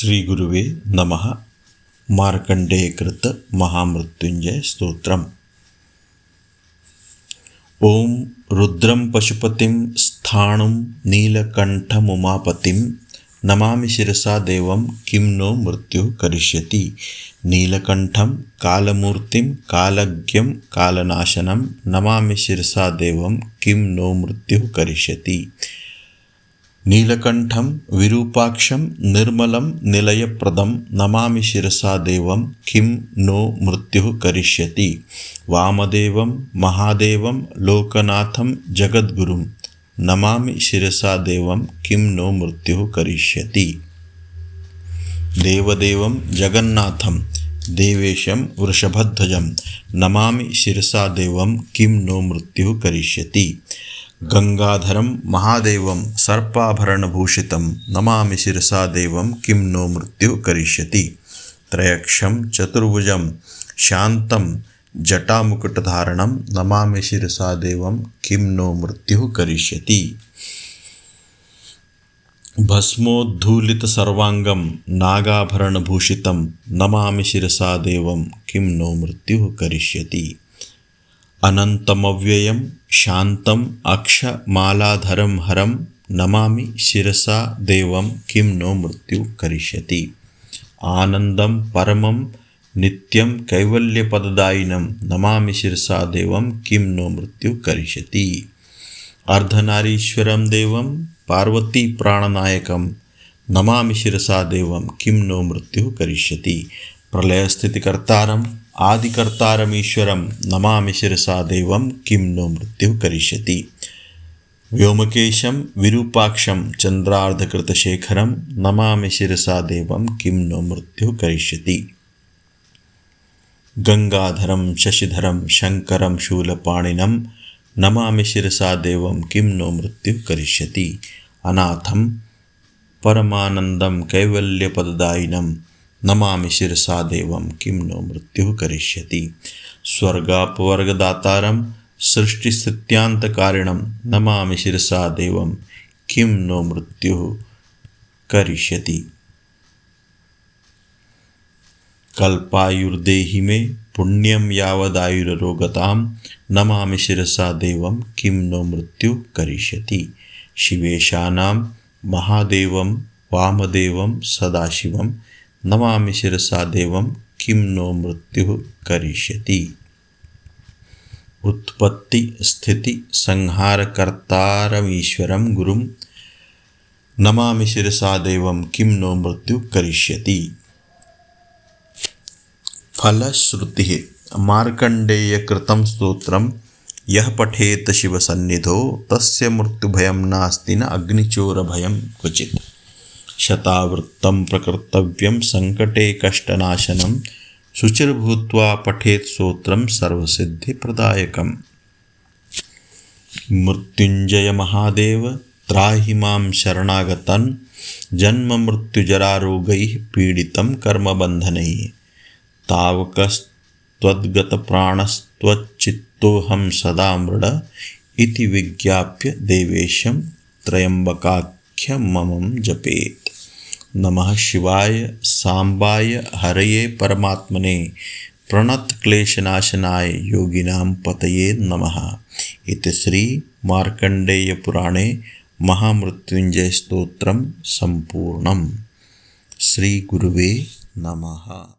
श्रीगुरुवे नमः। मार्कण्डेयकृतमहामृत्युञ्जयस्तोत्रम् ॐ रुद्रं पशुपतिं स्थाणुं नीलकण्ठमुमापतिं। नमामि शिरसा देवं किं नो मृत्युः करिष्यति। नीलकण्ठं कालमूर्तिं कालज्ञं कालनाशनं। नमामि शिरसा देवं किं नो मृत्युः करिष्यति नीलकण्ठं विरूपाक्षं निर्मलं निलयप्रदं नमामि शिरसा देवं किं नो मृत्युः करिष्यति वामदेवं महादेवं लोकनाथं जगद्गुरुं नमामि शिरसा देवं किं नो मृत्युः करिष्यति देवदेवं जगन्नाथं देवेशं वृषभध्वजं नमामि शिरसा देवं किं नो मृत्युः करिष्यति गङ्गाधरं महादेवं सर्पाभरणभूषितं नमामि शिरसा देवं किं नो मृत्युः करिष्यति। त्रयक्षं चतुर्भुजं शान्तं जटामुकुटधारणं नमामि शिरसा देवं किं नो मृत्युः करिष्यति। भस्मोद्धूलितसर्वाङ्गं नागाभरणभूषितं नमामि शिरसा देवं किं नो मृत्युः करिष्यति। अनन्तमव्ययं शान्तम् अक्षमालाधरं हरं नमामि शिरसा देवं किं नो मृत्युः करिष्यति। आनन्दं परमं नित्यं कैवल्यपददायिनं नमामि शिरसा देवं किं नो मृत्युः करिष्यति। अर्धनारीश्वरं देवं पार्वतीप्राणनायकं नमामि शिरसा देवं किं नो मृत्युः करिष्यति। प्रलयस्थितिकर्तारं आदिकर्तारमीश्वरं नमामि शिरसा देवं किं नो मृत्युः करिष्यति। व्योमकेशं विरूपाक्षं चन्द्रार्धकृतशेखरं नमामि शिरसा देवं किं नो मृत्युः करिष्यति। गङ्गाधरं शशिधरं शङ्करं शूलपाणिनं नमामि शिरसा देवं किं नो मृत्युः करिष्यति। अनाथं परमानन्दं कैवल्यपददायिनं नमामि शिरसा देवं किं नो मृत्युः करिष्यति। स्वर्गापवर्गदातारं सृष्टिस्थित्यान्तकारिणं नमामि शिरसा देवं किं नो मृत्युः करिष्यति। कल्पायुर्देहि मे पुण्यं यावदायुररोगतां नमामि शिरसा देवं किं नो मृत्युः करिष्यति। शिवेशानां महादेवं वामदेवं सदाशिवं नमामि शिरसा देवं किं नो मृत्युः करिष्यति। उत्पत्तिस्थितिसंहारकर्तारमीश्वरं गुरुं नमामि शिरसा देवं किं नो मृत्युः करिष्यति। फलश्रुतिः मार्कण्डेयकृतं स्तोत्रं यः पठेत् शिवसन्निधौ तस्य मृत्युभयं नास्ति न अग्निचोरभयं क्वचित् शतावृत्तं प्रकर्तव्यं सङ्कटे कष्टनाशनं शुचिर्भूत्वा पठेत् स्तोत्रं सर्वसिद्धिप्रदायकम्। मृत्युञ्जयमहादेव त्राहि मां शरणागतन् जन्ममृत्युजरारोगैः पीडितं कर्मबन्धनैः। तावकस्त्वद्गतप्राणस्त्वच्चित्तोऽहं सदा मृड इति विज्ञाप्य देवेशं त्र्यम्बकाख्यममं जपेत् नमः शिवाय साम्बाय हरये परमात्मने प्रणतक्लेशनाशनाय योगिनां पतये नमः। इति श्रीमार्कण्डेयपुराणे महामृत्युञ्जयस्तोत्रं सम्पूर्णम्। श्रीगुरुवे नमः